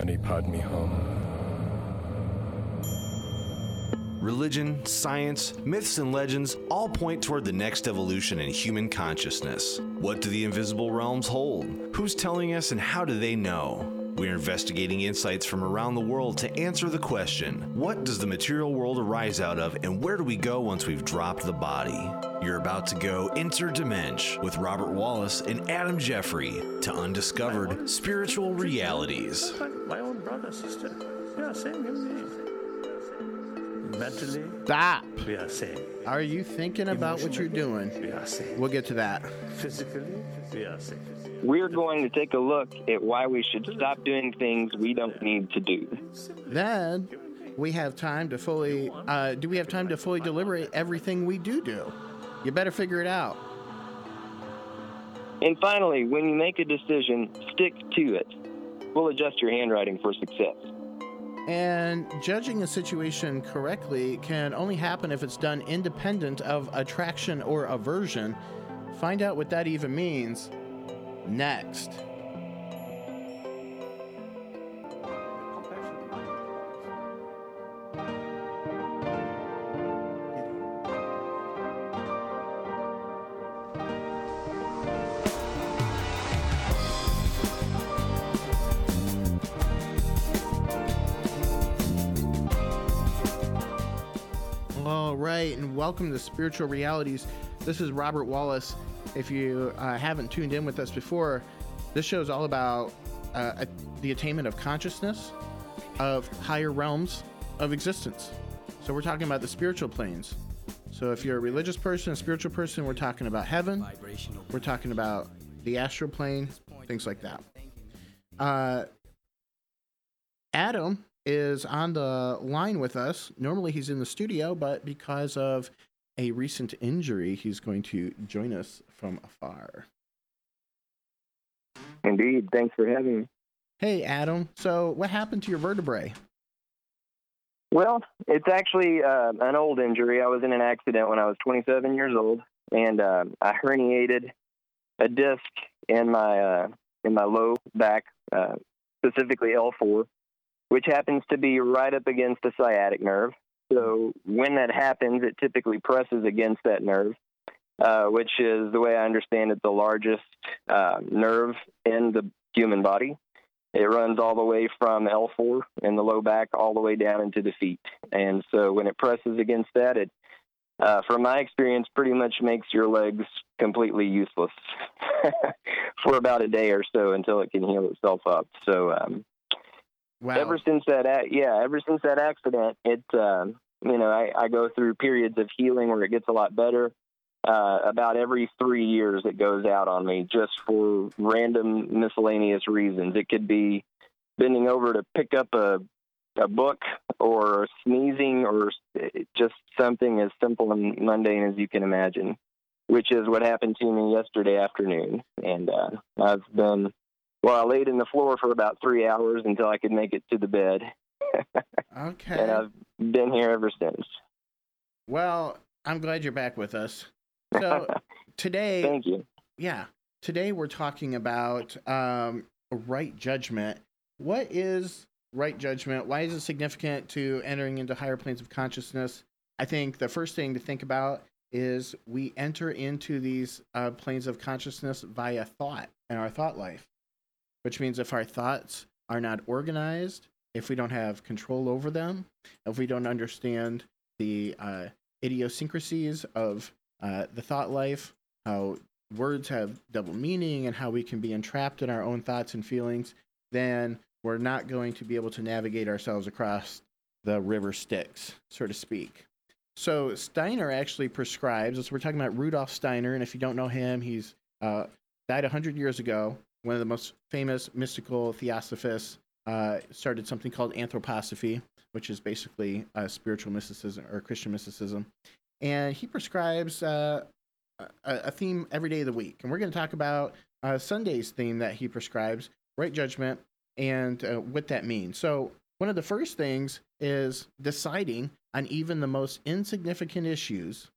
Mani Padme Hum. Religion, science, myths, and legends all point toward the next evolution in human consciousness. What do the invisible realms hold? Who's telling us and how do they know? We're investigating insights from around the world to answer the question what does the material world arise out of, and where do we go once we've dropped the body? You're about to go interdimension with Robert Wallace and Adam Jeffrey to undiscovered spiritual realities. My own brother, sister. Yeah, same me. Mentally, Stop. we are same. Are you thinking about what you're doing? We are same. We'll get to that. Physically, we are same. We're going to take a look at why we should stop doing things we don't need to do. Then we have time to fully. Uh, do we have time to fully deliberate everything we do do? You better figure it out. And finally, when you make a decision, stick to it. We'll adjust your handwriting for success. And judging a situation correctly can only happen if it's done independent of attraction or aversion. Find out what that even means next. Welcome to Spiritual Realities. This is Robert Wallace. If you uh, haven't tuned in with us before, this show is all about uh, the attainment of consciousness, of higher realms of existence. So we're talking about the spiritual planes. So if you're a religious person, a spiritual person, we're talking about heaven. We're talking about the astral plane, things like that. Uh, Adam is on the line with us. Normally he's in the studio, but because of a recent injury, he's going to join us from afar. Indeed. Thanks for having me. Hey, Adam. So, what happened to your vertebrae? Well, it's actually uh, an old injury. I was in an accident when I was 27 years old, and uh, I herniated a disc in my uh, in my low back, uh, specifically L4, which happens to be right up against the sciatic nerve. So when that happens, it typically presses against that nerve, uh, which is the way I understand it, the largest uh, nerve in the human body. It runs all the way from L4 in the low back all the way down into the feet. And so when it presses against that, it, uh, from my experience, pretty much makes your legs completely useless for about a day or so until it can heal itself up. So um, Wow. ever since that, yeah, ever since that accident, it, um, you know, I, I go through periods of healing where it gets a lot better. Uh, about every three years, it goes out on me just for random miscellaneous reasons. It could be bending over to pick up a a book or sneezing or just something as simple and mundane as you can imagine, which is what happened to me yesterday afternoon. And uh, I've been, well, I laid in the floor for about three hours until I could make it to the bed. Okay. And I've been here ever since. Well, I'm glad you're back with us. So, today, Thank you. yeah, today we're talking about um, right judgment. What is right judgment? Why is it significant to entering into higher planes of consciousness? I think the first thing to think about is we enter into these uh, planes of consciousness via thought and our thought life, which means if our thoughts are not organized, if we don't have control over them, if we don't understand the uh, idiosyncrasies of uh, the thought life, how words have double meaning, and how we can be entrapped in our own thoughts and feelings, then we're not going to be able to navigate ourselves across the river Styx, so to speak. So Steiner actually prescribes. We're talking about Rudolf Steiner, and if you don't know him, he's uh, died hundred years ago. One of the most famous mystical theosophists. Uh, started something called anthroposophy, which is basically uh, spiritual mysticism or Christian mysticism, and he prescribes uh, a, a theme every day of the week. And we're going to talk about uh, Sunday's theme that he prescribes, right judgment, and uh, what that means. So one of the first things is deciding on even the most insignificant issues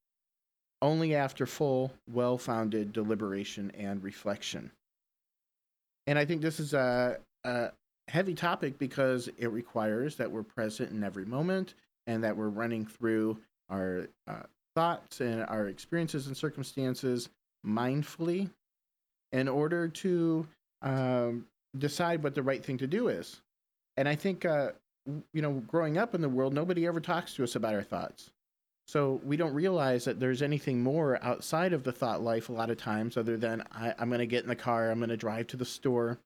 only after full, well founded deliberation and reflection. And I think this is a, a, heavy topic because it requires that we're present in every moment and that we're running through our uh, thoughts and our experiences and circumstances mindfully in order to um, decide what the right thing to do is. And I think, uh, you know, growing up in the world, nobody ever talks to us about our thoughts. So we don't realize that there's anything more outside of the thought life a lot of times, other than I, am going to get in the car, I'm going to drive to the store,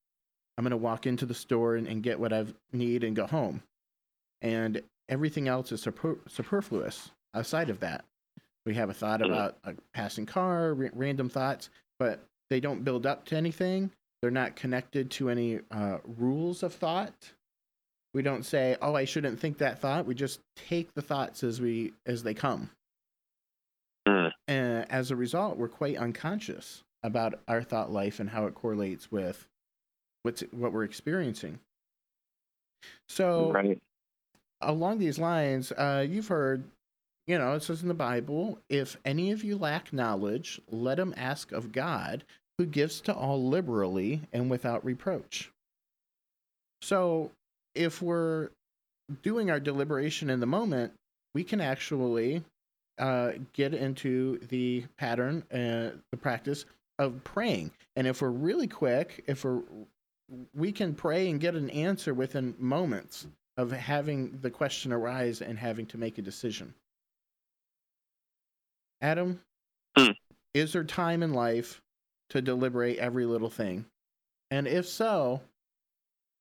I'm going to walk into the store and, and, get what I need and go home. And everything else is super, superfluous outside of that. We have a thought mm-hmm. about a passing car, r- random thoughts, but they don't build up to anything. They're not connected to any uh, rules of thought. We don't say, "Oh, I shouldn't think that thought." We just take the thoughts as we as they come. Mm. And as a result, we're quite unconscious about our thought life and how it correlates with what's what we're experiencing. So, right. along these lines, uh, you've heard, you know, it says in the Bible, "If any of you lack knowledge, let him ask of God, who gives to all liberally and without reproach." So, if we're doing our deliberation in the moment, we can actually uh, get into the pattern, uh, the practice of praying. And if we're really quick, if we're we can pray and get an answer within moments of having the question arise and having to make a decision. Adam, mm. is there time in life to deliberate every little thing? And if so,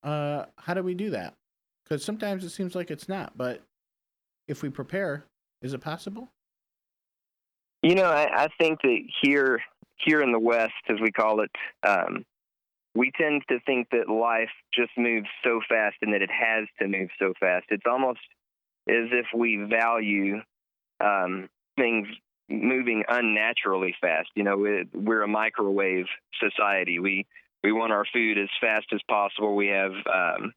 uh, how do we do that? Because sometimes it seems like it's not, but if we prepare, is it possible? You know, I, I think that here, here in the West, as we call it, um, we tend to think that life just moves so fast and that it has to move so fast. It's almost as if we value um, things moving unnaturally fast. You know, we're a microwave society. We we want our food as fast as possible. We have um,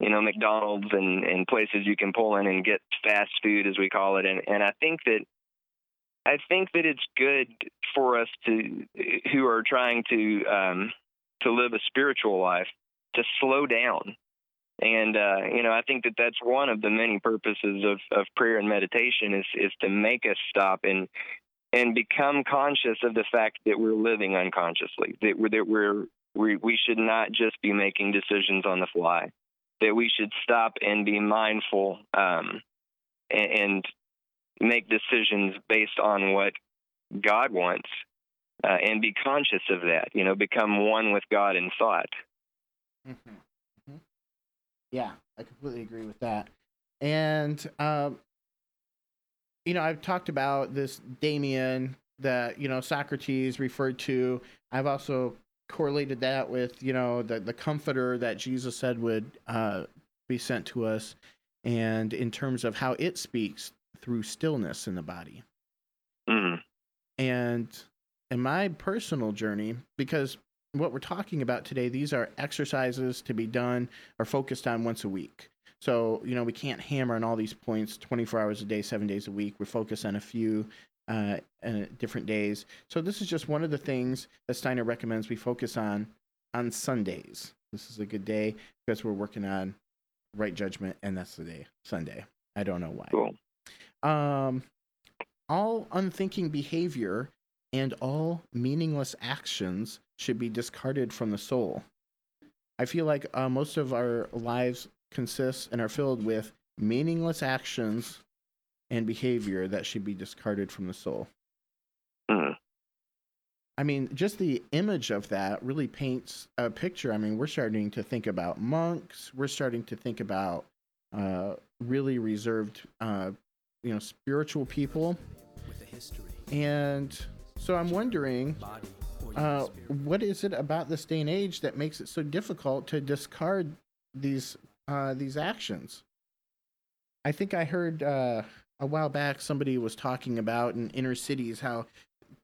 you know McDonald's and, and places you can pull in and get fast food, as we call it. And and I think that I think that it's good for us to who are trying to um, to live a spiritual life, to slow down. And uh, you know, I think that that's one of the many purposes of, of prayer and meditation is is to make us stop and and become conscious of the fact that we're living unconsciously. That we're that we're we we should not just be making decisions on the fly. That we should stop and be mindful um, and, and make decisions based on what God wants uh, and be conscious of that. You know, become one with God in thought. Mm-hmm. Mm-hmm. Yeah, I completely agree with that. And um, you know, I've talked about this daemon that you know Socrates referred to. I've also correlated that with you know the the comforter that Jesus said would uh, be sent to us, and in terms of how it speaks through stillness in the body. Mm-hmm. And in my personal journey, because what we're talking about today, these are exercises to be done or focused on once a week. So, you know, we can't hammer on all these points 24 hours a day, seven days a week. We focus on a few uh, uh, different days. So, this is just one of the things that Steiner recommends we focus on on Sundays. This is a good day because we're working on right judgment, and that's the day, Sunday. I don't know why. Cool. Um, all unthinking behavior and all meaningless actions should be discarded from the soul. I feel like uh, most of our lives consist and are filled with meaningless actions and behavior that should be discarded from the soul. Mm. I mean, just the image of that really paints a picture. I mean, we're starting to think about monks. We're starting to think about uh, really reserved, uh, you know, spiritual people. With a history. And so I'm wondering, uh, what is it about this day and age that makes it so difficult to discard these uh, these actions? I think I heard uh, a while back somebody was talking about in inner cities how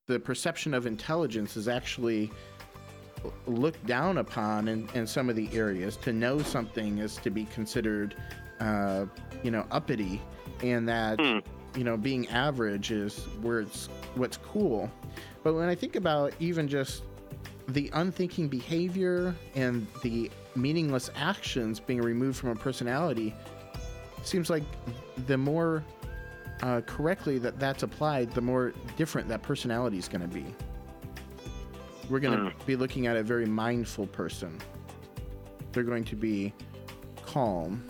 the perception of intelligence is actually looked down upon in, in some of the areas. To know something is to be considered, uh, you know, uppity, and that mm. you know being average is where it's what's cool. But when I think about even just the unthinking behavior and the meaningless actions being removed from a personality seems like the more uh, correctly that that's applied, the more different that personality is going to be. We're going to be looking at a very mindful person. They're going to be calm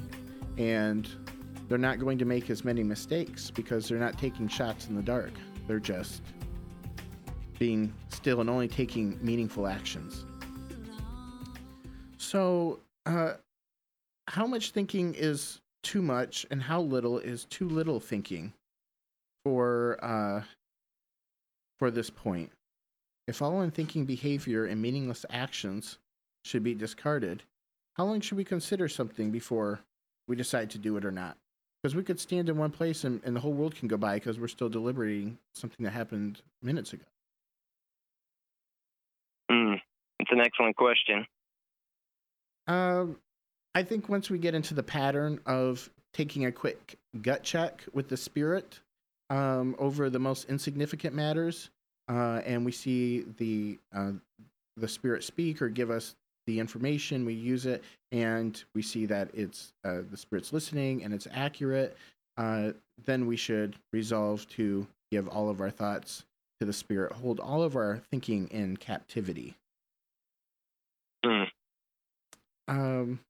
and they're not going to make as many mistakes because they're not taking shots in the dark. They're just being still and only taking meaningful actions. So, uh, how much thinking is too much, and how little is too little thinking for uh, for this point? If all unthinking behavior and meaningless actions should be discarded, how long should we consider something before we decide to do it or not? Because we could stand in one place and, and the whole world can go by because we're still deliberating something that happened minutes ago. Mm, it's an excellent question. Um, I think once we get into the pattern of taking a quick gut check with the spirit um, over the most insignificant matters, uh, and we see the uh, the spirit speak or give us the information, we use it, and we see that it's uh, the spirit's listening and it's accurate. Uh, then we should resolve to give all of our thoughts to the spirit, hold all of our thinking in captivity. Mm. Um,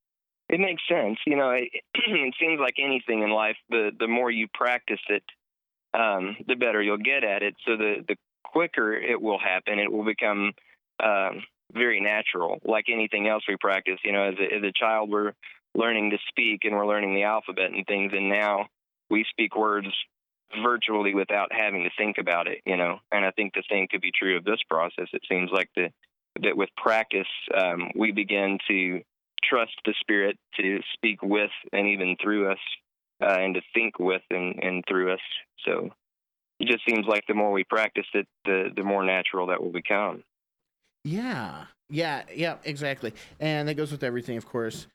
It makes sense. You know, it, it seems like anything in life, the the more you practice it, um, the better you'll get at it. So the the quicker it will happen, it will become um, very natural. Like anything else we practice, you know, as a, as a child, we're learning to speak and we're learning the alphabet and things, and now we speak words virtually without having to think about it. You know, and I think the same could be true of this process. It seems like the that with practice, um, we begin to trust the Spirit to speak with and even through us, uh, and to think with and, and through us. So it just seems like the more we practice it, the the more natural that will become. Yeah, yeah, yeah, exactly. And that goes with everything, of course.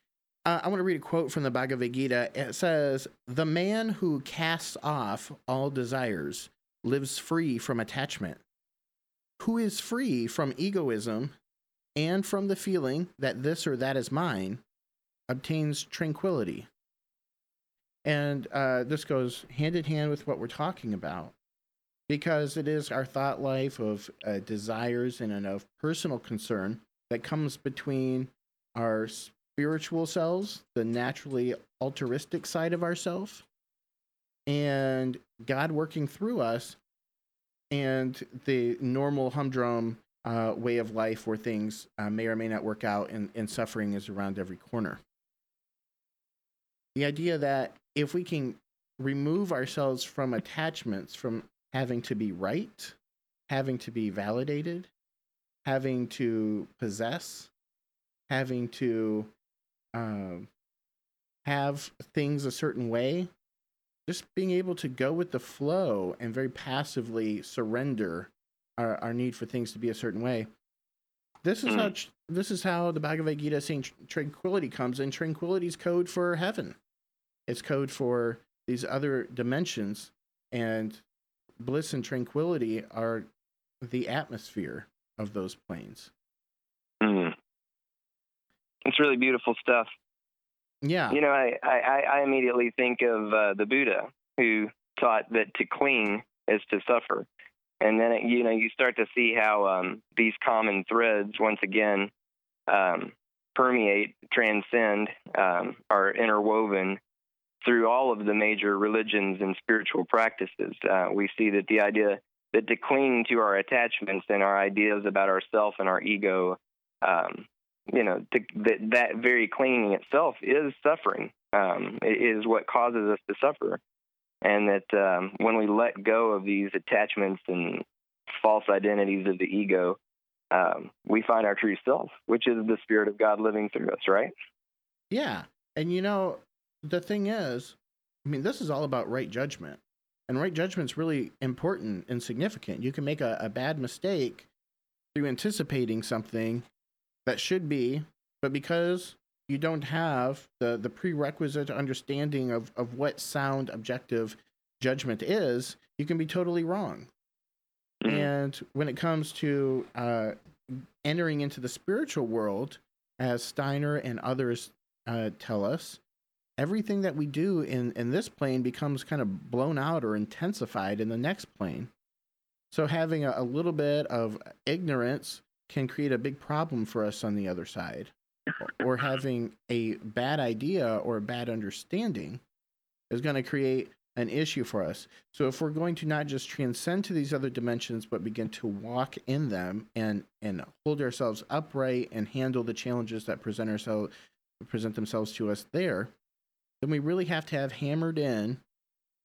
Uh, I want to read a quote from the Bhagavad Gita. It says, The man who casts off all desires lives free from attachment, who is free from egoism and from the feeling that this or that is mine, obtains tranquility. And uh, this goes hand in hand with what we're talking about because it is our thought life of uh, desires and of personal concern that comes between our spiritual selves, the naturally altruistic side of ourself, and God working through us, and the normal humdrum uh, way of life where things uh, may or may not work out and, and suffering is around every corner. The idea that if we can remove ourselves from attachments, from having to be right, having to be validated, having to possess, having to um, have things a certain way, just being able to go with the flow and very passively surrender our, our need for things to be a certain way. This is how this is how the Bhagavad Gita saying tranquility comes in. Tranquility is code for heaven. It's code for these other dimensions, and bliss and tranquility are the atmosphere of those planes. Mm. It's really beautiful stuff. Yeah. You know, I, I, I immediately think of uh, the Buddha who taught that to cling is to suffer. And then, it, you know, you start to see how um, these common threads, once again, um, permeate, transcend, um, are interwoven through all of the major religions and spiritual practices. Uh, we see that the idea that to cling to our attachments and our ideas about ourself and our ego um, you know, to, that that very clinging itself is suffering. Um, it is what causes us to suffer, and that um, when we let go of these attachments and false identities of the ego, um, we find our true self, which is the spirit of God living through us. Right? Yeah, and you know, the thing is, I mean, this is all about right judgment, and right judgment's really important and significant. You can make a, a bad mistake through anticipating something that should be, but because you don't have the, the prerequisite understanding of, of what sound objective judgment is, you can be totally wrong. Mhm. And when it comes to uh, entering into the spiritual world, as Steiner and others uh, tell us, everything that we do in, in this plane becomes kind of blown out or intensified in the next plane. So having a, a little bit of ignorance can create a big problem for us on the other side. Or having a bad idea or a bad understanding is going to create an issue for us. So if we're going to not just transcend to these other dimensions, but begin to walk in them and and hold ourselves upright and handle the challenges that present ourselves present themselves to us there, then we really have to have hammered in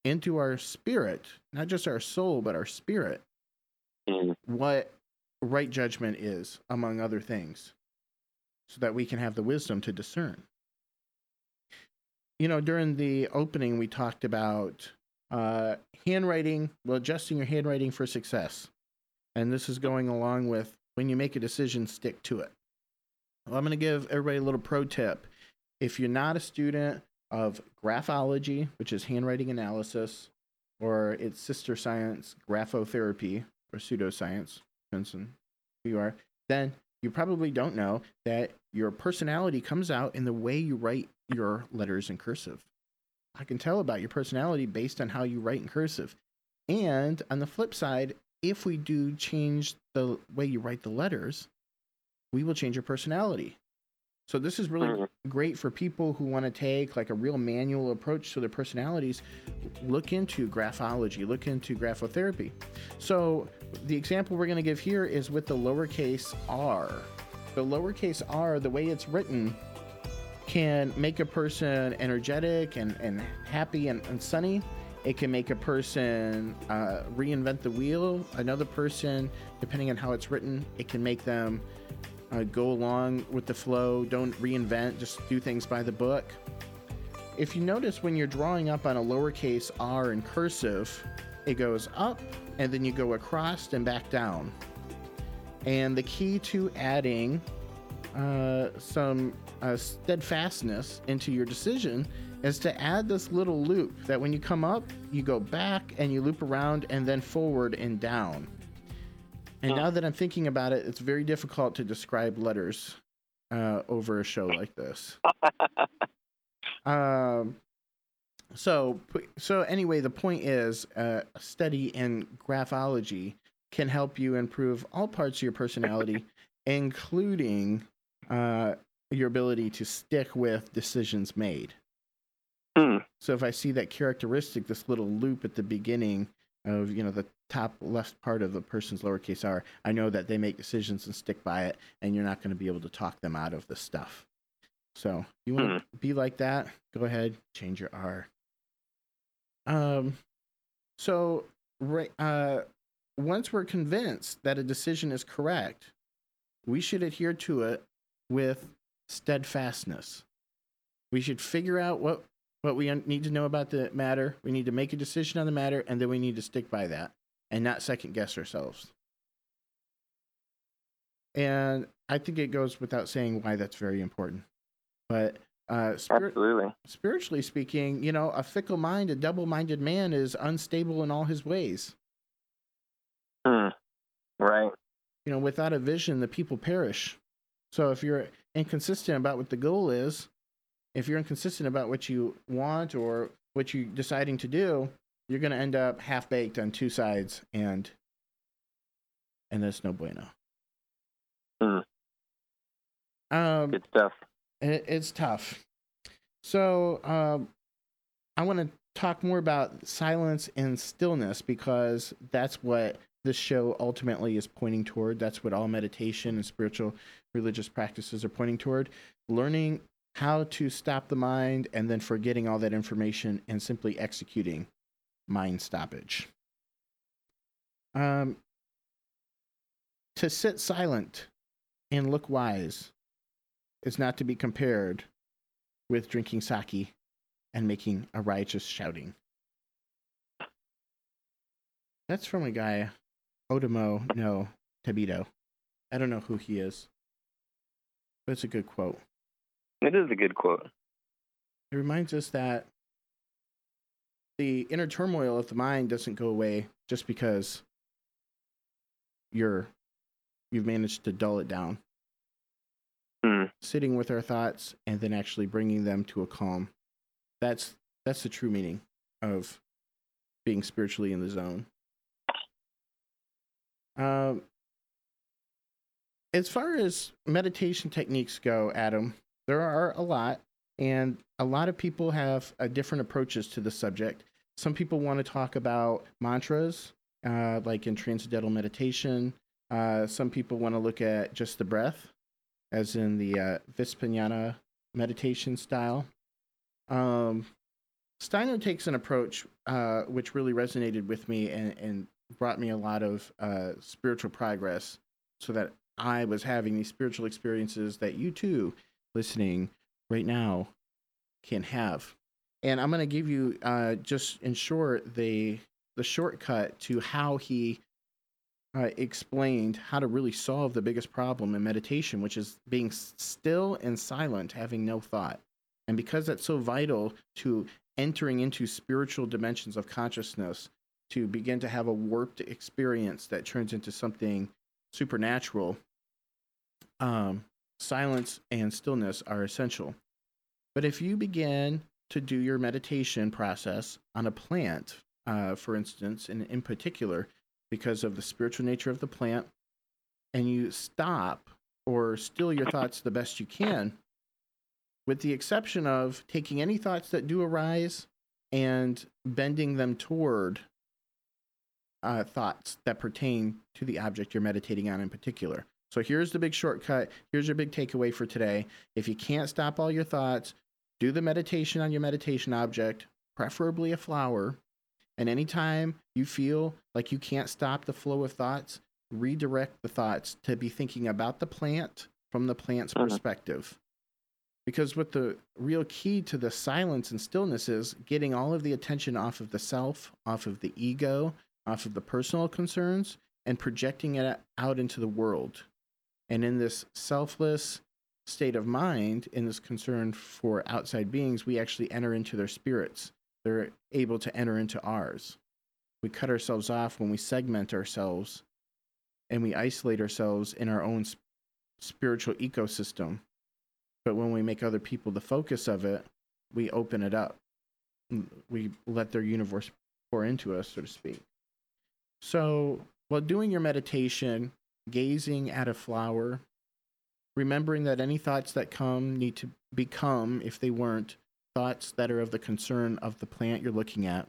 into our spirit, not just our soul, but our spirit, Mm. what right judgment is, among other things, so that we can have the wisdom to discern. You know, during the opening, we talked about uh, handwriting, well, adjusting your handwriting for success. And this is going along with when you make a decision, stick to it. Well, I'm going to give everybody a little pro tip. If you're not a student of graphology, which is handwriting analysis, or its sister science, graphotherapy, or pseudoscience, depends on who you are, then you probably don't know that your personality comes out in the way you write your letters in cursive. I can tell about your personality based on how you write in cursive. And on the flip side, if we do change the way you write the letters, we will change your personality. So this is really Mhm. great for people who want to take like a real manual approach to their personalities. Look into graphology, look into graphotherapy. So the example we're going to give here is with the lowercase r. The lowercase r, the way it's written, can make a person energetic and, and happy and, and sunny. It can make a person uh, reinvent the wheel. Another person, depending on how it's written, it can make them uh, go along with the flow. Don't reinvent, just do things by the book. If you notice when you're drawing up on a lowercase r in cursive, it goes up and then you go across and back down. And the key to adding uh, some uh, steadfastness into your decision is to add this little loop that when you come up, you go back and you loop around and then forward and down. And now that I'm thinking about it, it's very difficult to describe letters uh, over a show like this. um, so, so anyway, the point is, uh, a study in graphology can help you improve all parts of your personality, including uh, your ability to stick with decisions made. Hmm. So if I see that characteristic, this little loop at the beginning of you know the top left part of the person's lowercase r, I know that they make decisions and stick by it, and you're not going to be able to talk them out of the stuff. So you want to be like that? Go ahead, change your r. Um, so right, uh, once we're convinced that a decision is correct, we should adhere to it with steadfastness. We should figure out what what we need to know about the matter. We need to make a decision on the matter, and then we need to stick by that and not second guess ourselves. And I think it goes without saying why that's very important. But uh, Absolutely. spiritually speaking, you know, a fickle mind, a double minded man is unstable in all his ways. Hmm. Right. You know, without a vision, the people perish. So if you're inconsistent about what the goal is, if you're inconsistent about what you want or what you're deciding to do, you're going to end up half baked on two sides, and and that's no bueno. Hmm. Um, Good stuff. it, it's tough. So um, I want to talk more about silence and stillness because that's what this show ultimately is pointing toward. That's what all meditation and spiritual religious practices are pointing toward. Learning how to stop the mind and then forgetting all that information and simply executing mind stoppage. Um, to sit silent and look wise is not to be compared with drinking sake and making a riotous shouting. That's from a guy, Otomo no Tabito. I don't know who he is, but it's a good quote. It is a good quote. It reminds us that the inner turmoil of the mind doesn't go away just because you're you've managed to dull it down. Hmm. Sitting with our thoughts and then actually bringing them to a calm. That's that's the true meaning of being spiritually in the zone. Um, as far as meditation techniques go, Adam, there are a lot, and a lot of people have uh, different approaches to the subject. Some people want to talk about mantras, uh, like in transcendental meditation. Uh, some people want to look at just the breath, as in the uh, Vipassana meditation style. Um, Steiner takes an approach uh, which really resonated with me and, and brought me a lot of uh, spiritual progress so that I was having these spiritual experiences that you too, listening right now, can have. And I'm going to give you uh, just in short the the shortcut to how he uh, explained how to really solve the biggest problem in meditation, which is being still and silent, having no thought. And because that's so vital to entering into spiritual dimensions of consciousness, to begin to have a warped experience that turns into something supernatural, um, silence and stillness are essential. But if you begin to do your meditation process on a plant, uh, for instance, and in particular, because of the spiritual nature of the plant, and you stop or still your thoughts the best you can, with the exception of taking any thoughts that do arise and bending them toward uh, thoughts that pertain to the object you're meditating on in particular. So here's the big shortcut. Here's your big takeaway for today. If you can't stop all your thoughts, do the meditation on your meditation object, preferably a flower. And anytime you feel like you can't stop the flow of thoughts, redirect the thoughts to be thinking about the plant from the plant's Mhm. perspective. Because what the real key to the silence and stillness is getting all of the attention off of the self, off of the ego, off of the personal concerns, and projecting it out into the world. And in this selfless state of mind, in this concern for outside beings, we actually enter into their spirits. They're able to enter into ours. We cut ourselves off when we segment ourselves and we isolate ourselves in our own spiritual ecosystem. But when we make other people the focus of it, we open it up. Mm, we let their universe pour into us, so to speak. So, while doing your meditation, gazing at a flower, remembering that any thoughts that come need to become, if they weren't, thoughts that are of the concern of the plant you're looking at.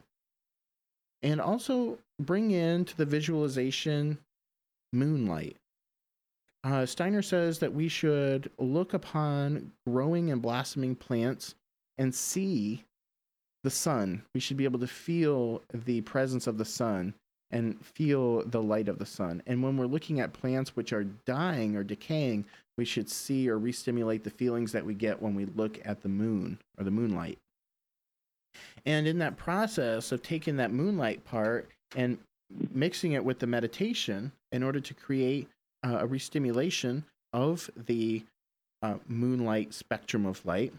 And also bring into the visualization moonlight. Uh, Steiner says that we should look upon growing and blossoming plants and see the sun. We should be able to feel the presence of the sun and feel the light of the sun. And when we're looking at plants which are dying or decaying, we should see or re-stimulate the feelings that we get when we look at the moon or the moonlight. And in that process of taking that moonlight part and mixing it with the meditation in order to create uh, a re-stimulation of the uh, moonlight spectrum of light,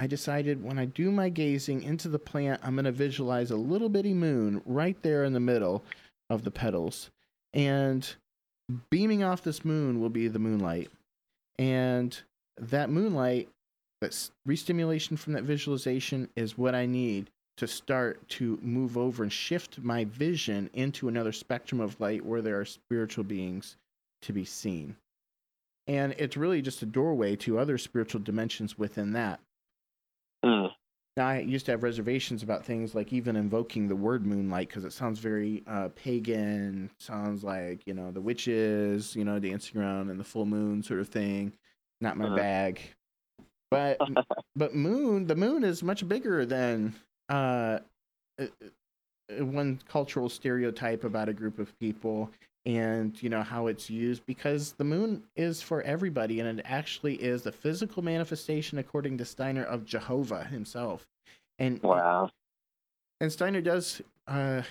I decided when I do my gazing into the plant, I'm going to visualize a little bitty moon right there in the middle of the petals. And beaming off this moon will be the moonlight. And that moonlight, that re-stimulation from that visualization is what I need to start to move over and shift my vision into another spectrum of light where there are spiritual beings to be seen. And it's really just a doorway to other spiritual dimensions within that. Hmm. Now, I used to have reservations about things like even invoking the word moonlight because it sounds very uh, pagan. Sounds like, you know, the witches, you know, dancing around in the full moon sort of thing. Not my Uh-huh. bag. But but moon, the moon is much bigger than uh, uh, uh, one cultural stereotype about a group of people and you know how it's used because the moon is for everybody and it actually is the physical manifestation according to steiner of jehovah himself. And Wow. and steiner does uh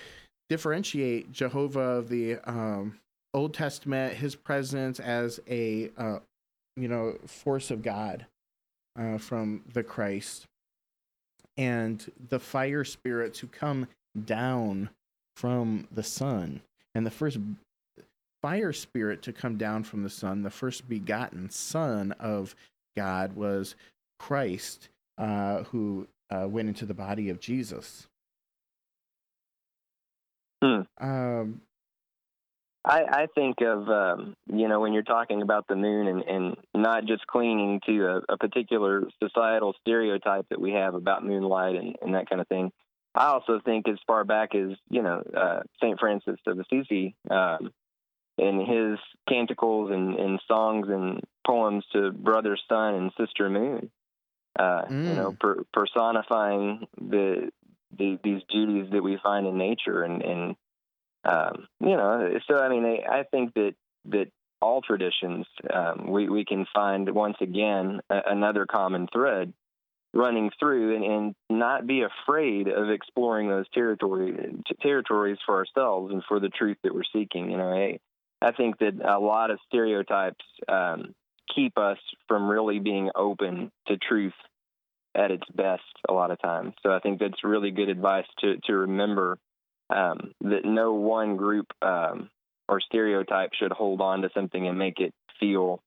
differentiate jehovah of the um old testament his presence as a uh you know force of god uh from the christ. And the fire spirits who come down from the sun. And the first fire spirit to come down from the sun. The first begotten Son of God was Christ, uh, who uh, went into the body of Jesus. Hmm. Um, I, I think of um, you know when you're talking about the moon and, and not just clinging to a, a particular societal stereotype that we have about moonlight and, and that kind of thing. I also think as far back as you know uh, Saint Francis of Assisi um, and his canticles and, and songs and poems to brother sun and sister moon. Uh, Mm. You know, per, personifying the, the these beauties that we find in nature and and um, you know, so I mean, I, I think that that all traditions um, we we can find once again a, another common thread running through, and, and not be afraid of exploring those territory t- territories for ourselves and for the truth that we're seeking. You know, I, I think that a lot of stereotypes um, keep us from really being open to truth at its best a lot of times. So I think that's really good advice to to remember um, that no one group um, or stereotype should hold on to something and make it feel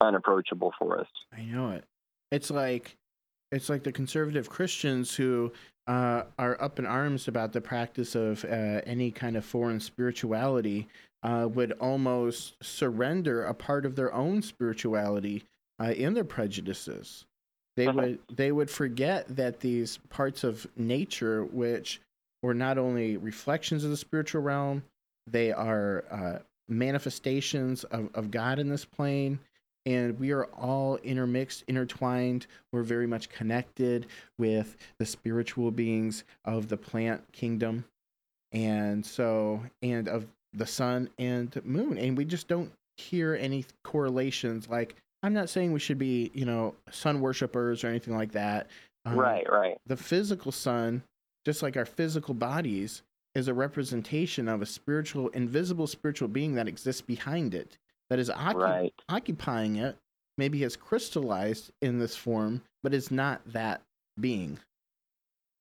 unapproachable for us. I know it. It's like it's like the conservative Christians who uh, are up in arms about the practice of uh, any kind of foreign spirituality uh, would almost surrender a part of their own spirituality uh, in their prejudices. They would they would forget that these parts of nature, which were not only reflections of the spiritual realm, they are uh, manifestations of, of God in this plane and we are all intermixed, intertwined. We're very much connected with the spiritual beings of the plant kingdom, and so and of the sun and moon, and we just don't hear any correlations. Like I'm not saying we should be, you know, sun worshippers or anything like that. Um, right, right, The physical sun, just like our physical bodies, is a representation of a spiritual, invisible spiritual being that exists behind it, that is right. occupying it maybe has crystallized in this form, but is not that being.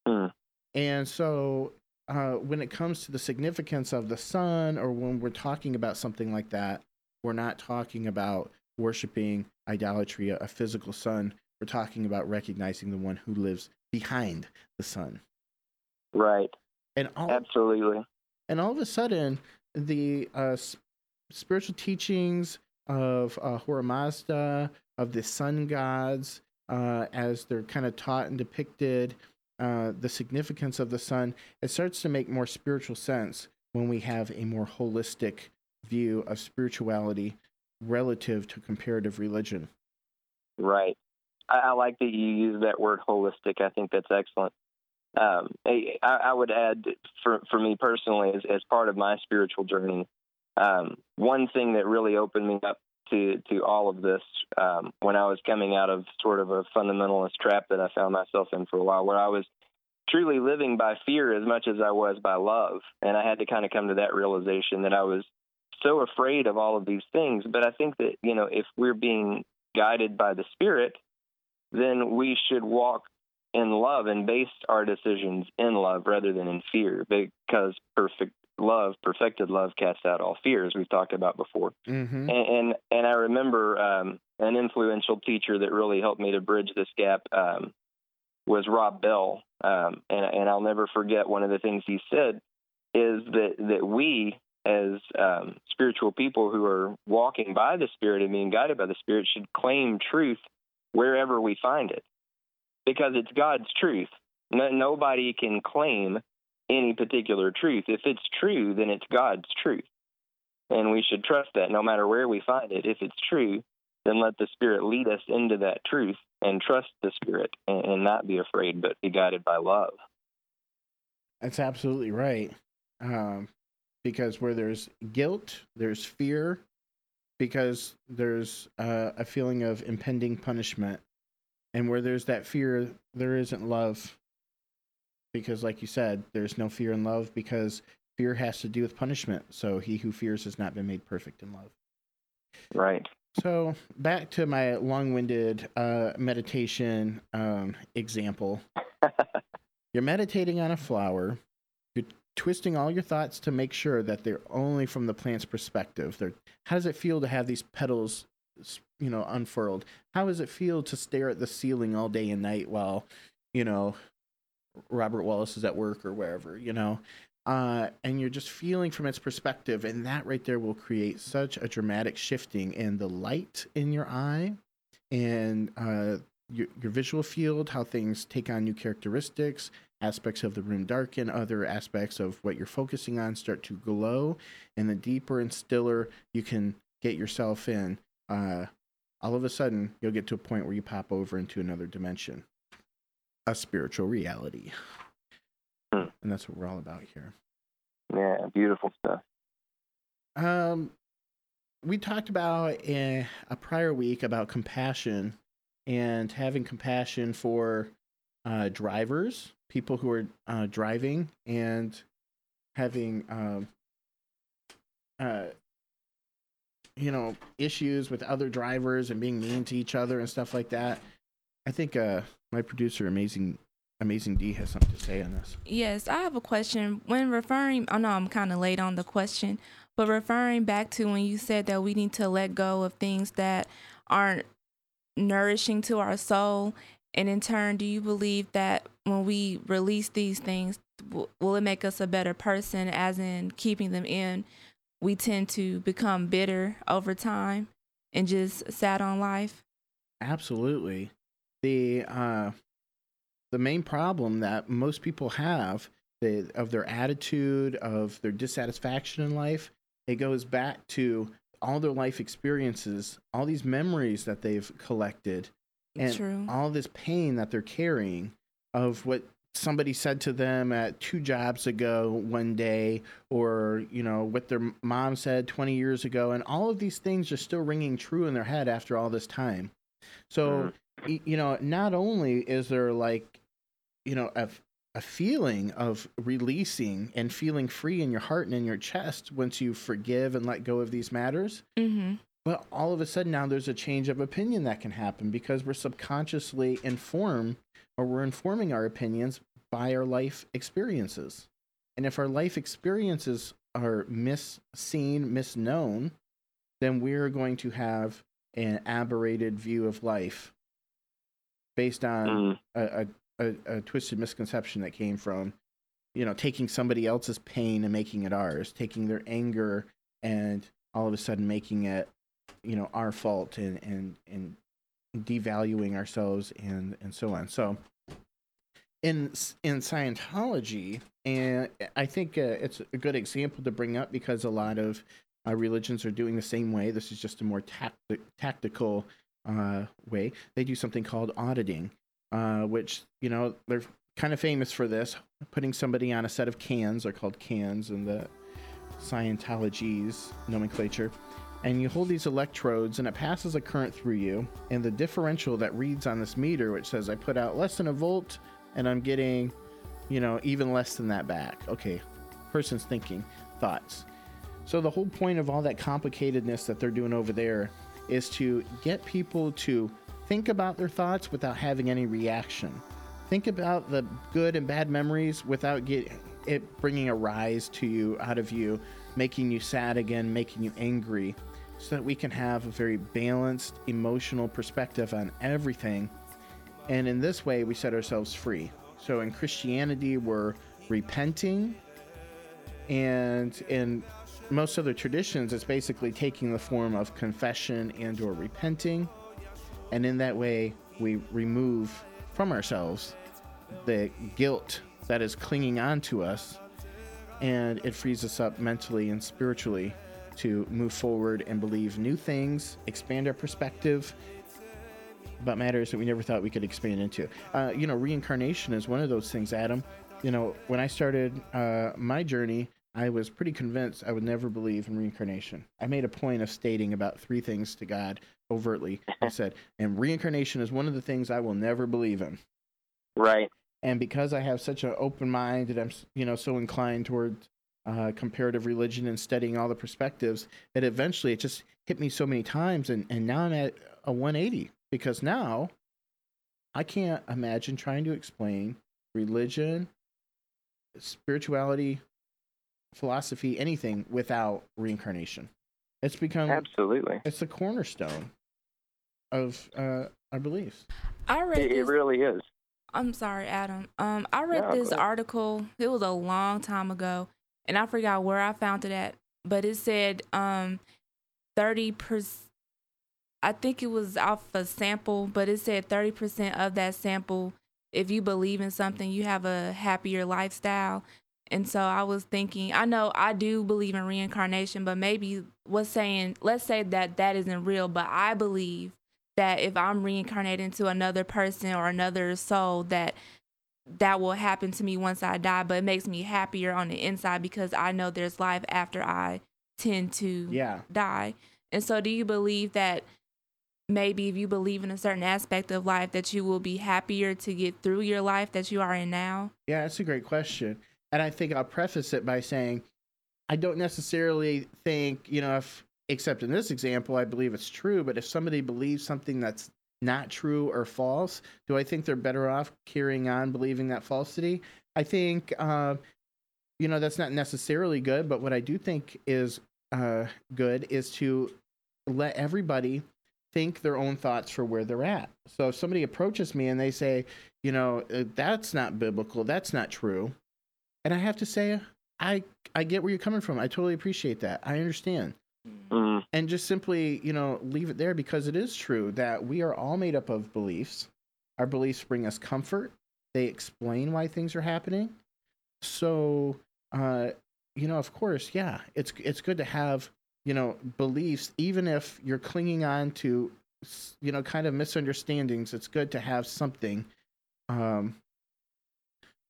Hmm. And so, uh, when it comes to the significance of the sun, or when we're talking about something like that, we're not talking about worshiping idolatry, a, physical sun. We're talking about recognizing the one who lives behind the sun. Right, And all, absolutely. and all of a sudden the uh, spiritual teachings of uh, Ahura Mazda, of the sun gods, uh, as they're kind of taught and depicted, uh, the significance of the sun, it starts to make more spiritual sense when we have a more holistic view of spirituality relative to comparative religion. Right. I, I like that you use that word holistic. I think that's excellent. Um, I, I would add for for me personally, as, as part of my spiritual journey, um, one thing that really opened me up to to all of this um, when I was coming out of sort of a fundamentalist trap that I found myself in for a while, where I was truly living by fear as much as I was by love, and I had to kind of come to that realization that I was so afraid of all of these things. But I think that you know if we're being guided by the Spirit, then we should walk in love and base our decisions in love rather than in fear because perfect love perfected love casts out all fears we've talked about before Mm-hmm. and and, and i remember um, an influential teacher that really helped me to bridge this gap um, was rob bell um, and, and i'll never forget one of the things he said is that that we as um, spiritual people who are walking by the spirit and being guided by the spirit should claim truth wherever we find it because it's God's truth. No, nobody can claim any particular truth. If it's true, then it's God's truth. And we should trust that no matter where we find it. If it's true, then let the Spirit lead us into that truth and trust the Spirit and, and not be afraid, but be guided by love. That's absolutely right. Um, because where there's guilt, there's fear, because there's uh, a feeling of impending punishment. And where there's that fear, there isn't love. Because, like you said, there's no fear in love because fear has to do with punishment. So he who fears has not been made perfect in love. Right. So back to my long-winded uh, meditation um, example. You're meditating on a flower. You're twisting all your thoughts to make sure that they're only from the plant's perspective. They're, how does it feel to have these petals, you know, unfurled? How does it feel to stare at the ceiling all day and night while, you know, Robert Wallace is at work or wherever, you know? Uh, and you're just feeling from its perspective, and that right there will create such a dramatic shifting in the light in your eye and uh, your, your visual field, how things take on new characteristics, aspects of the room darken, other aspects of what you're focusing on start to glow, and the deeper and stiller you can get yourself in, uh, all of a sudden you'll get to a point where you pop over into another dimension, a spiritual reality. Hmm. And that's what we're all about here. Yeah, beautiful stuff. Um, we talked about in a prior week about compassion and having compassion for uh, drivers, people who are uh, driving, and having um, uh, you know issues with other drivers and being mean to each other and stuff like that. I think uh, my producer, amazing, amazing D, has something to say on this. Yes, I have a question. When referring, I know I'm kind of late on the question, but referring back to when you said that we need to let go of things that aren't nourishing to our soul, and in turn, do you believe that when we release these things, will it make us a better person? As in keeping them in, we tend to become bitter over time and just sad on life. Absolutely. The uh the main problem that most people have the, of their attitude, of their dissatisfaction in life, it goes back to all their life experiences, all these memories that they've collected, and True. all this pain that they're carrying of what somebody said to them at two jobs ago one day or you know what their mom said 20 years ago and all of these things are still ringing true in their head after all this time so y- you know not only is there like you know a, a feeling of releasing and feeling free in your heart and in your chest once you forgive and let go of these matters Mm-hmm. but all of a sudden now there's a change of opinion that can happen because we're subconsciously informed or we're informing our opinions by our life experiences. And if our life experiences are misseen, misknown, then we're going to have an aberrated view of life based on Mm, a, a, a, twisted misconception that came from, you know, taking somebody else's pain and making it ours, taking their anger and all of a sudden making it, you know, our fault and and and devaluing ourselves and and so on. So in in Scientology, and I think uh, it's a good example to bring up because a lot of uh, religions are doing the same way. This is just a more tacti- tactical uh, way. They do something called auditing, uh, which you know they're kind of famous for this. Putting somebody on a set of cans, they're called cans in the Scientology's nomenclature, and you hold these electrodes, and it passes a current through you, and the differential that reads on this meter, which says I put out less than a volt, and I'm getting, you know, even less than that back. Okay, person's thinking thoughts. So the whole point of all that complicatedness that they're doing over there is to get people to think about their thoughts without having any reaction. Think about the good and bad memories without get it bringing a rise to you out of you, making you sad again, making you angry, so that we can have a very balanced emotional perspective on everything. And in this way, we set ourselves free. So in Christianity, we're repenting and in most other traditions it's basically taking the form of confession and or repenting. And in that way we remove from ourselves the guilt that is clinging on to us. And it frees us up mentally and spiritually to move forward and believe new things expand our perspective about matters that we never thought we could expand into. Uh, you know reincarnation is one of those things adam. You know when i started uh, my journey I was pretty convinced I would never believe in reincarnation. I made a point of stating about three things to God overtly. I said, and reincarnation is one of the things I will never believe in. right. And because I have such an open mind and I'm, you know, so inclined toward uh, comparative religion and studying all the perspectives, that eventually it just hit me so many times, and and now I'm at a 180 because now I can't imagine trying to explain religion, spirituality, philosophy, anything without reincarnation. It's become Absolutely. it's the cornerstone of uh, our beliefs. I read It, it really is. I'm sorry, Adam. Um, I read No, this article. It was a long time ago, and I forgot where I found it at. But it said um, thirty percent. I think it was off a sample, but it said thirty percent of that sample. If you believe in something, you have a happier lifestyle. And so I was thinking, I know I do believe in reincarnation, but maybe what's saying, let's say that that isn't real, but I believe that if I'm reincarnated into another person or another soul, that that will happen to me once I die, but it makes me happier on the inside because I know there's life after I tend to Yeah. die. And so, do you believe that maybe if you believe in a certain aspect of life, that you will be happier to get through your life that you are in now? Yeah, that's a great question. And I think I'll preface it by saying I don't necessarily think, you know, if, except in this example, I believe it's true, but if somebody believes something that's not true or false, do I think they're better off carrying on believing that falsity? I think, uh, you know, that's not necessarily good, but what I do think is uh, good is to let everybody think their own thoughts for where they're at. So if somebody approaches me and they say, you know, uh, that's not biblical, that's not true, and I have to say, I I get where you're coming from. I totally appreciate that. I understand. Mm, And just simply, you know, leave it there because it is true that we are all made up of beliefs. Our beliefs bring us comfort. They explain why things are happening. So, uh, you know, of course, yeah, it's it's good to have, you know, beliefs even if you're clinging on to you know, kind of misunderstandings. It's good to have something um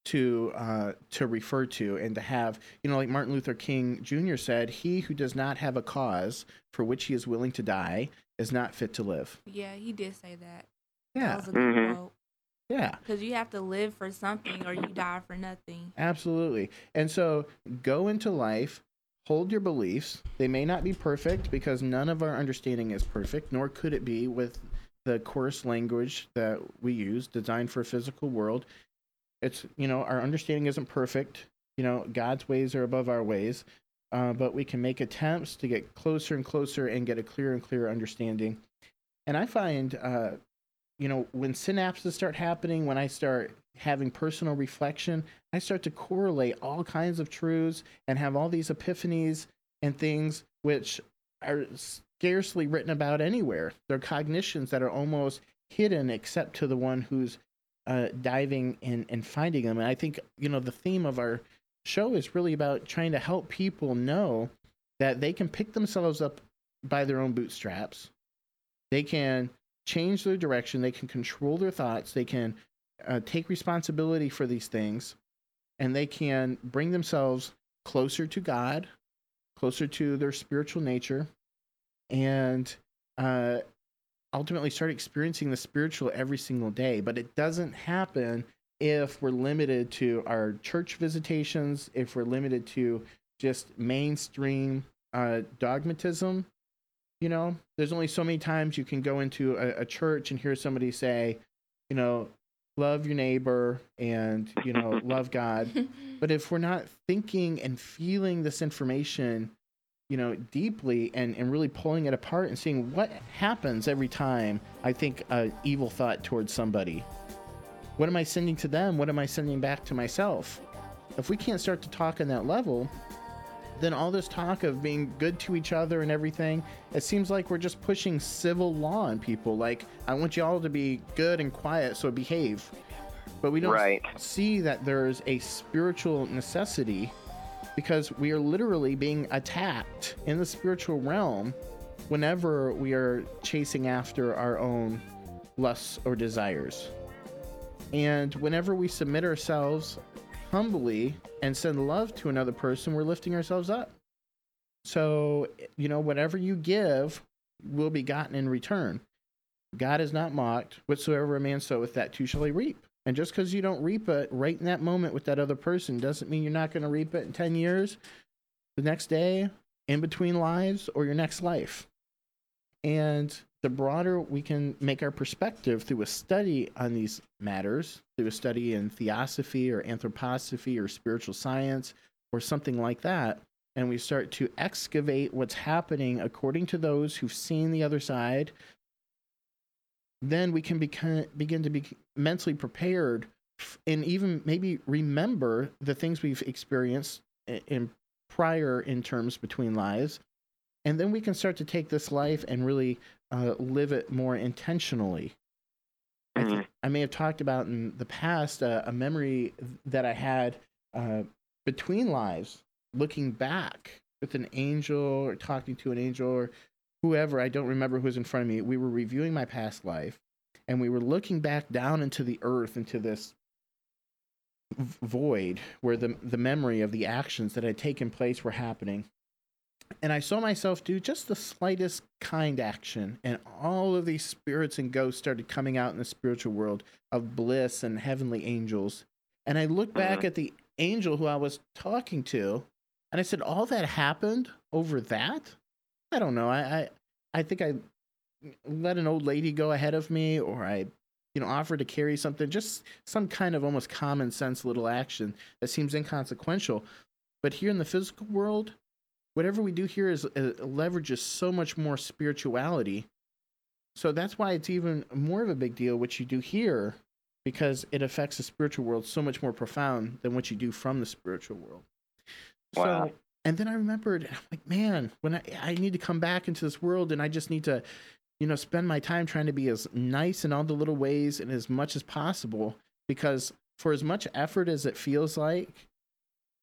to uh, to refer to and to have you know like Martin Luther King Jr. said, "He who does not have a cause for which he is willing to die is not fit to live." Yeah, he did say that. Yeah, That was a good Mhm. quote. yeah, Because you have to live for something or you die for nothing. absolutely. And so go into life, hold your beliefs. They may not be perfect because none of our understanding is perfect, nor could it be with the coarse language that we use designed for a physical world. It's, you know, our understanding isn't perfect. You know, God's ways are above our ways. Uh, but we can make attempts to get closer and closer and get a clearer and clearer understanding. And I find, uh, you know, when synapses start happening, when I start having personal reflection, I start to correlate all kinds of truths and have all these epiphanies and things which are scarcely written about anywhere. They're cognitions that are almost hidden except to the one who's uh, diving and, and finding them. And I think, you know, the theme of our show is really about trying to help people know that they can pick themselves up by their own bootstraps. They can change their direction. They can control their thoughts. They can uh, take responsibility for these things. And they can bring themselves closer to God, closer to their spiritual nature, and uh, ultimately start experiencing the spiritual every single day. But it doesn't happen if we're limited to our church visitations, if we're limited to just mainstream uh, dogmatism. You know, there's only so many times you can go into a, a church and hear somebody say, you know, love your neighbor and, you know, love God. But if we're not thinking and feeling this information, you know, deeply and, and really pulling it apart and seeing what happens every time I think a evil thought towards somebody. What am I sending to them? What am I sending back to myself? If we can't start to talk on that level, then all this talk of being good to each other and everything, it seems like we're just pushing civil law on people. Like, I want you all to be good and quiet, so behave. But we don't Right. see that there's a spiritual necessity because we are literally being attacked in the spiritual realm whenever we are chasing after our own lusts or desires. And whenever we submit ourselves humbly and send love to another person, we're lifting ourselves up. So, you know, whatever you give will be gotten in return. God is not mocked. Whatsoever a man soweth, that too shall he reap. And just because you don't reap it right in that moment with that other person doesn't mean you're not going to reap it in 10 years, the next day, in between lives, or your next life. And the broader we can make our perspective through a study on these matters, through a study in theosophy or anthroposophy or spiritual science or something like that, and we start to excavate what's happening according to those who've seen the other side, then we can begin to be mentally prepared and even maybe remember the things we've experienced in prior in terms between lives. And then we can start to take this life and really uh, live it more intentionally. I, Mhm. think I may have talked about in the past uh, a memory that I had uh, between lives, looking back with an angel or talking to an angel or whoever. I don't remember who was in front of me. We were reviewing my past life, and we were looking back down into the earth, into this void where the the memory of the actions that had taken place were happening. And I saw myself do just the slightest kind action, and all of these spirits and ghosts started coming out in the spiritual world of bliss and heavenly angels. And I looked back Mhm. at the angel who I was talking to, and I said, "All that happened over that? I don't know. I, I, I think I let an old lady go ahead of me, or I, you know, offered to carry something. Just some kind of almost common sense little action that seems inconsequential. But here in the physical world, whatever we do here is uh, leverages so much more spirituality. So that's why it's even more of a big deal what you do here, because it affects the spiritual world so much more profound than what you do from the spiritual world. Wow. So, and then I remembered, I'm like, man, when I, I need to come back into this world and I just need to, you know, spend my time trying to be as nice in all the little ways and as much as possible, because for as much effort as it feels like,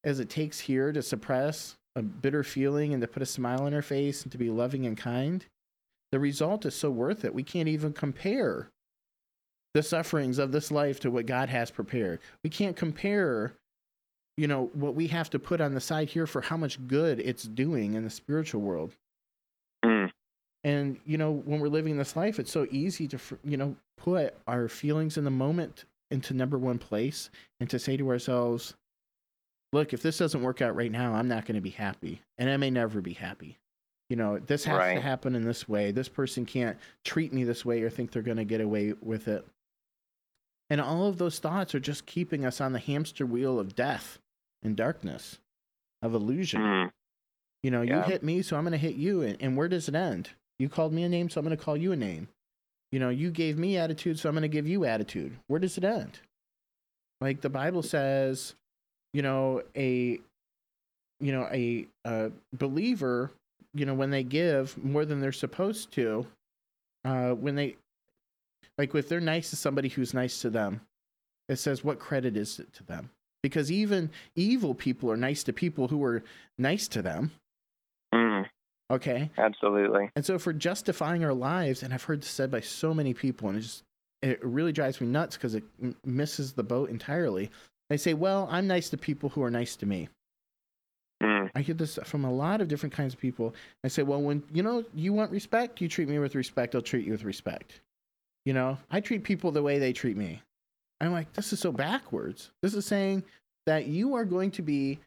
as it takes here to suppress a bitter feeling and to put a smile on her face and to be loving and kind, the result is so worth it. We can't even compare the sufferings of this life to what God has prepared. We can't compare, you know, what we have to put on the side here for how much good it's doing in the spiritual world. Mm. And you know, when we're living this life, it's so easy to you know put our feelings in the moment into number one place and to say to ourselves, "Look, if this doesn't work out right now, I'm not going to be happy, and I may never be happy." You know, this has to happen in this way. This person can't treat me this way or think they're going to get away with it. And all of those thoughts are just keeping us on the hamster wheel of death and darkness, of illusion. Mm. You know, you hit me, so I'm going to hit you. And, and where does it end? You called me a name, so I'm going to call you a name. You know, you gave me attitude, so I'm going to give you attitude. Where does it end? Like the Bible says, you know, a you know, a, a believer, you know, when they give more than they're supposed to, uh, when they like if they're nice to somebody who's nice to them, it says what credit is it to them? Because even evil people are nice to people who are nice to them. Mm. Okay. Absolutely. And so if we're justifying our lives, and I've heard this said by so many people, and it just it really drives me nuts because it m- misses the boat entirely. They say, "Well, I'm nice to people who are nice to me." Mm. I hear this from a lot of different kinds of people. I say, "Well, when you know you want respect, you treat me with respect. I'll treat you with respect." You know, I treat people the way they treat me. I'm like, this is so backwards. This is saying that you are going to be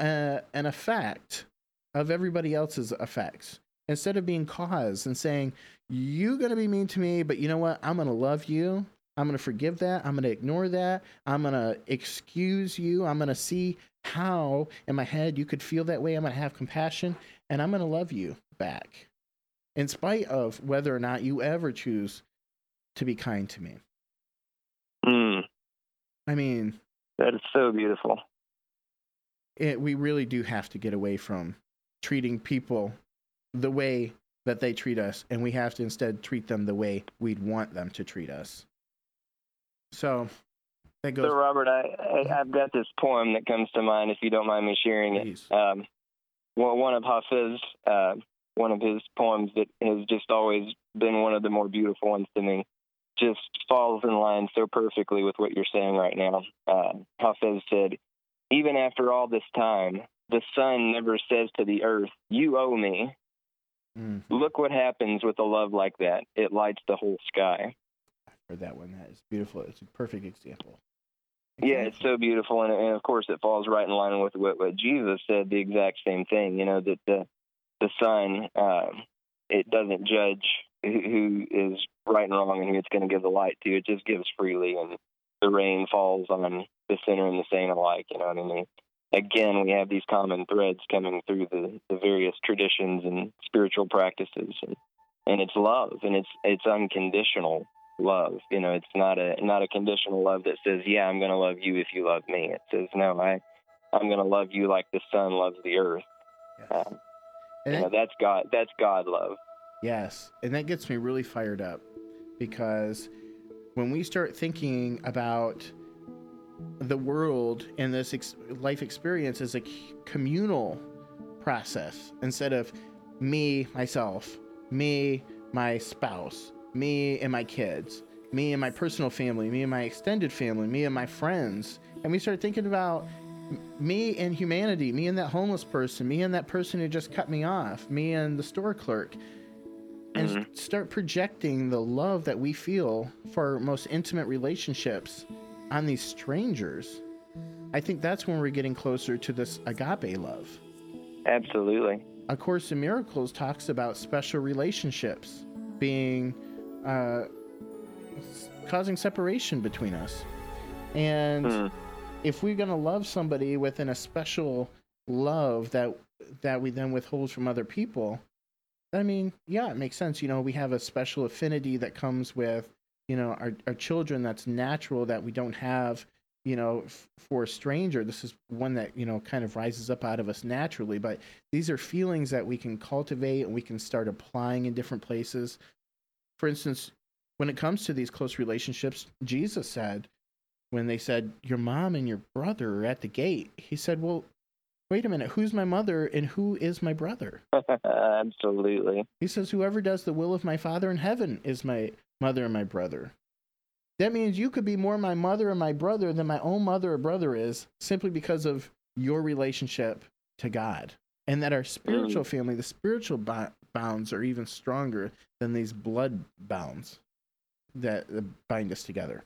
uh, an effect of everybody else's effects. Instead of being cause and saying you're going to be mean to me but you know what? I'm going to love you. I'm going to forgive that. I'm going to ignore that. I'm going to excuse you. I'm going to see how in my head you could feel that way. I'm going to have compassion and i'm going to love you back. In spite of whether or not you ever choose to be kind to me Mm. i mean That is so beautiful. it, we really do have to get away from treating people the way that they treat us, and we have to instead treat them the way we'd want them to treat us. So that goes. So, Robert, I, I I've got this poem that comes to mind. If you don't mind me sharing it, um, one one of Hafiz's uh, one of his poems that has just always been one of the more beautiful ones to me. Just falls in line so perfectly with what you're saying right now. Uh, Hafiz said, "Even after all this time, the sun never says to the earth, "You owe me." Mm, Look what happens with a love like that. It lights the whole sky. for that one, that is beautiful. It's a perfect example. Yeah, it's so beautiful, and, and of course, it falls right in line with what, what Jesus said. The exact same thing. You know that the the sun um, it doesn't judge who, is right and wrong and who it's going to give the light to. It just gives freely, and the rain falls on the sinner and the saint alike. You know what I mean? again, we have these common threads coming through the, the various traditions and spiritual practices, and, and it's love, and it's it's unconditional love. You know, it's not a not a conditional love that says, "Yeah, I'm going to love you if you love me." It says, "No, I I'm going to love you like the sun loves the earth." Yes. Um, you know, that's God. That's God love. Yes, and that gets me really fired up because when we start thinking about the world and this ex- life experience as a communal process instead of me, myself, me, my spouse, me and my kids, me and my personal family, me and my extended family, me and my friends, and we start thinking about me and humanity, me and that homeless person, me and that person who just cut me off, me and the store clerk, and Mhm. start projecting the love that we feel for our most intimate relationships on these strangers. I think that's when we're getting closer to this agape love. Absolutely. A Course in Miracles talks about special relationships being uh, causing separation between us. And Mm. if we're going to love somebody within a special love that that we then withhold from other people, I mean, yeah, it makes sense. You know, we have a special affinity that comes with, you know, our, our children that's natural that we don't have, you know, f- for a stranger. This is one that, you know, kind of rises up out of us naturally. But these are feelings that we can cultivate and we can start applying in different places. For instance, when it comes to these close relationships, Jesus said, when they said, Your mom and your brother are at the gate, he said, Well, wait a minute, who's my mother and who is my brother? Absolutely. He says, Whoever does the will of my Father in heaven is my mother and my brother. That means you could be more my mother and my brother than my own mother or brother is simply because of your relationship to God. And that our spiritual mm. family, the spiritual bo- bounds, are even stronger than these blood bounds that bind us together.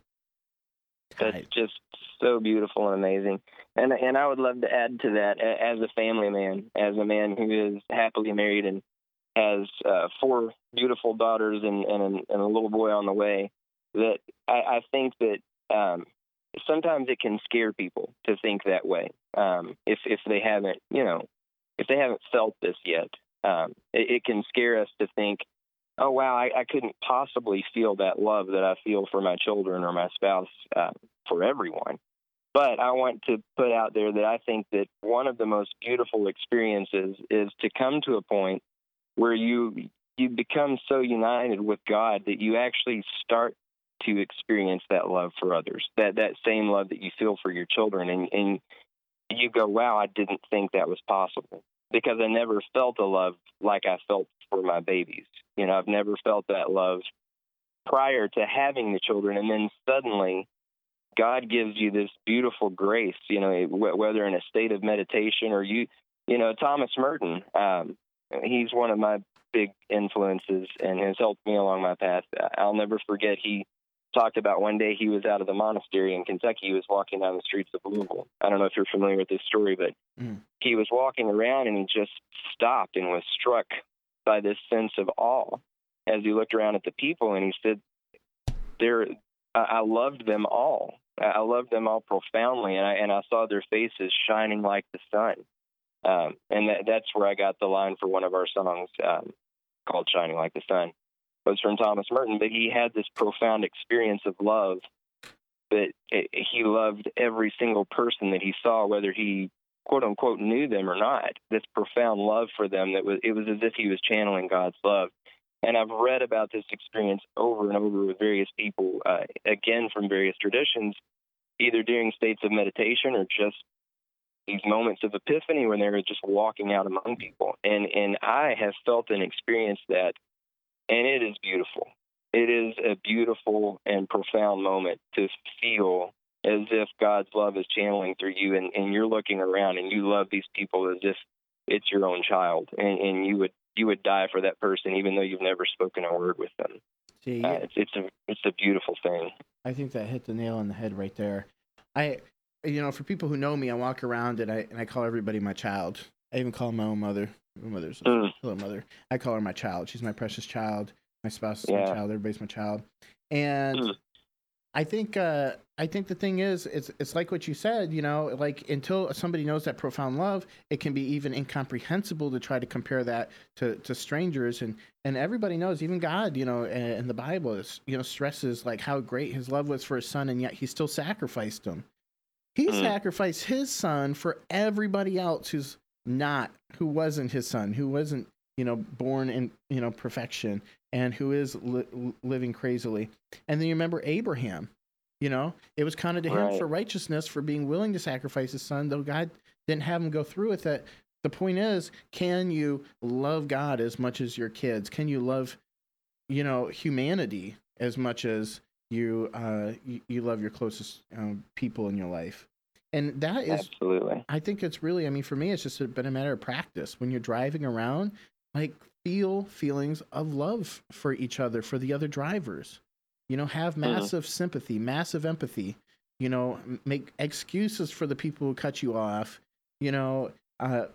That's just so beautiful and amazing. And and I would love to add to that as a family man, as a man who is happily married and has uh, four beautiful daughters and and, an- and a little boy on the way. That I, I think that um, sometimes it can scare people to think that way um, if if they haven't you know if they haven't felt this yet. Um, it, it can scare us to think oh wow, I, I couldn't possibly feel that love that I feel for my children or my spouse uh, for everyone. But I want to put out there that I think that one of the most beautiful experiences is to come to a point where you you become so united with God that you actually start to experience that love for others, that that same love that you feel for your children, and and you go, wow, I didn't think that was possible because I never felt a love like I felt for my babies. You know, I've never felt that love prior to having the children, and then suddenly God gives you this beautiful grace. You know, whether in a state of meditation or you, you know, Thomas Merton. Um, he's one of my big influences and has helped me along my path. I'll never forget he talked about one day he was out of the monastery in Kentucky. He was walking down the streets of Louisville. I don't know if you're familiar with this story, but Mm. he was walking around and he just stopped and was struck by this sense of awe as he looked around at the people and he said, "There, I loved them all. I loved them all profoundly, and I and I saw their faces shining like the sun." Um, and that, that's where I got the line for one of our songs um, called "Shining Like the Sun." It was from Thomas Merton, but he had this profound experience of love that he loved every single person that he saw, whether he quote unquote knew them or not. This profound love for them that was it was as if he was channeling God's love. And I've read about this experience over and over with various people, uh, again from various traditions, either during states of meditation or just these moments of epiphany when they were just walking out among people. And and I have felt and experienced that, and it is beautiful. It is a beautiful and profound moment to feel as if God's love is channeling through you, and, and you're looking around and you love these people as if it's your own child, and, and you would you would die for that person even though you've never spoken a word with them. See, Uh, it's it's a it's a beautiful thing. I think that hit the nail on the head right there. I, you know, for people who know me, I walk around and I and I call everybody my child. I even call my own mother. My mother's Mm. hello, mother. I call her my child. She's my precious child. My spouse is my child. Everybody's my child. And Mm. I think uh, I think the thing is, it's it's like what you said. You know, like until somebody knows that profound love, it can be even incomprehensible to try to compare that to, to strangers. And and everybody knows, even God, you know, in the Bible, is, you know, stresses like how great His love was for His Son, and yet He still sacrificed Him. He Mhm. sacrificed His Son for everybody else who's not, who wasn't His Son, who wasn't, you know, born in you know perfection, and who is li- living crazily. And then you remember Abraham. You know, it was counted to him Right. for righteousness for being willing to sacrifice his son, though God didn't have him go through with it. The point is, can you love God as much as your kids? Can you love, you know, humanity as much as you uh, you, you love your closest um, people in your life? And that is Absolutely. I think it's really, I mean, for me, it's just been a matter of practice. When you're driving around, like, feel feelings of love for each other, for the other drivers. You know, have massive sympathy, massive empathy. You know, make excuses for the people who cut you off. You know, uh,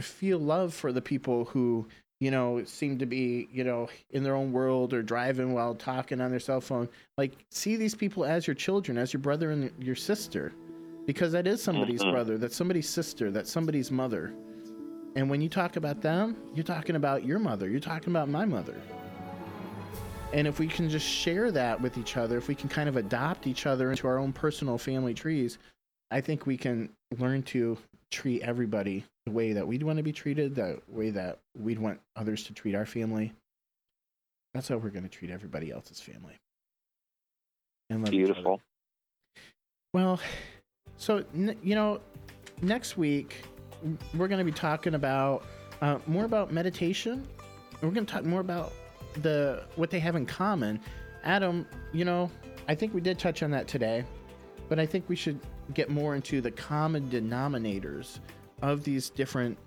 feel love for the people who, you know, seem to be, you know, in their own world or driving while talking on their cell phone. Like, see these people as your children, as your brother and your sister because that is somebody's Mhm. brother, that's somebody's sister, that's somebody's mother. And when you talk about them, you're talking about your mother, you're talking about my mother. And if we can just share that with each other, if we can kind of adopt each other into our own personal family trees, I think we can learn to treat everybody the way that we'd want to be treated, the way that we'd want others to treat our family. That's how we're going to treat everybody else's family. And. Beautiful. Well, so you know, next week we're going to be talking about uh, more about meditation. We're going to talk more about the what they have in common. Adam, you know, I think we did touch on that today, but I think we should get more into the common denominators of these different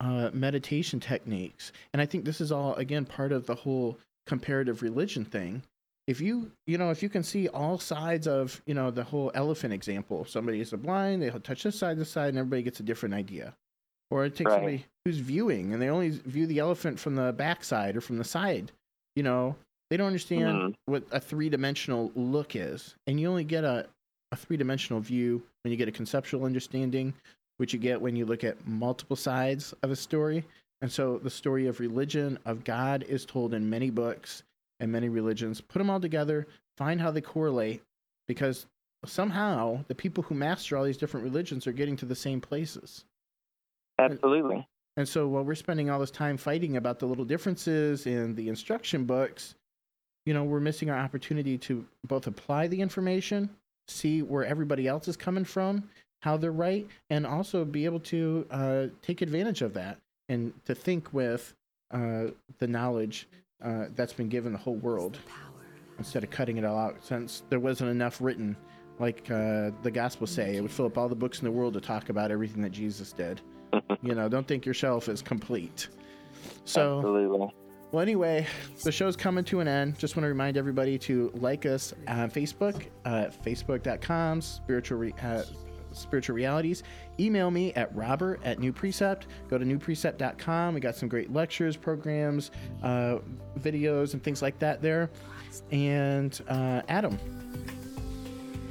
uh, meditation techniques. And I think this is all again part of the whole comparative religion thing if you you know if you can see all sides of you know the whole elephant example somebody is a blind they'll touch this side this side and everybody gets a different idea or it takes Right. somebody who's viewing and they only view the elephant from the backside or from the side you know they don't understand Mhm. what a three-dimensional look is and you only get a, a three-dimensional view when you get a conceptual understanding which you get when you look at multiple sides of a story and so the story of religion of god is told in many books and many religions, put them all together, find how they correlate, because somehow the people who master all these different religions are getting to the same places. Absolutely. And so while we're spending all this time fighting about the little differences in the instruction books, you know, we're missing our opportunity to both apply the information, see where everybody else is coming from, how they're right, and also be able to uh, take advantage of that and to think with uh, the knowledge uh, that's been given the whole world instead of cutting it all out since there wasn't enough written like uh, the gospel say it would fill up all the books in the world to talk about everything that jesus did you know don't think your shelf is complete. So Absolutely. well anyway the show's coming to an end. Just want to remind everybody to like us on facebook uh, facebook.com spiritual re- uh, spiritual realities. Email me at robert at new precept go to newprecept.com we got some great lectures programs uh, videos and things like that there. And uh, adam.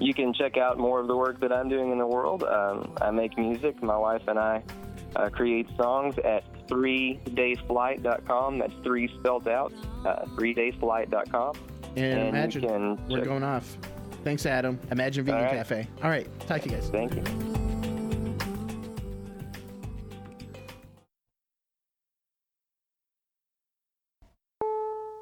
You can check out more of the work that I'm doing in the world. Um, I make music. My wife and I uh, create songs at 3daysflight.com. That's three spelled out. Uh, 3daysflight.com. and, And imagine we're check- going off thanks adam imagine vegan All right. cafe all right talk to you guys Thank you.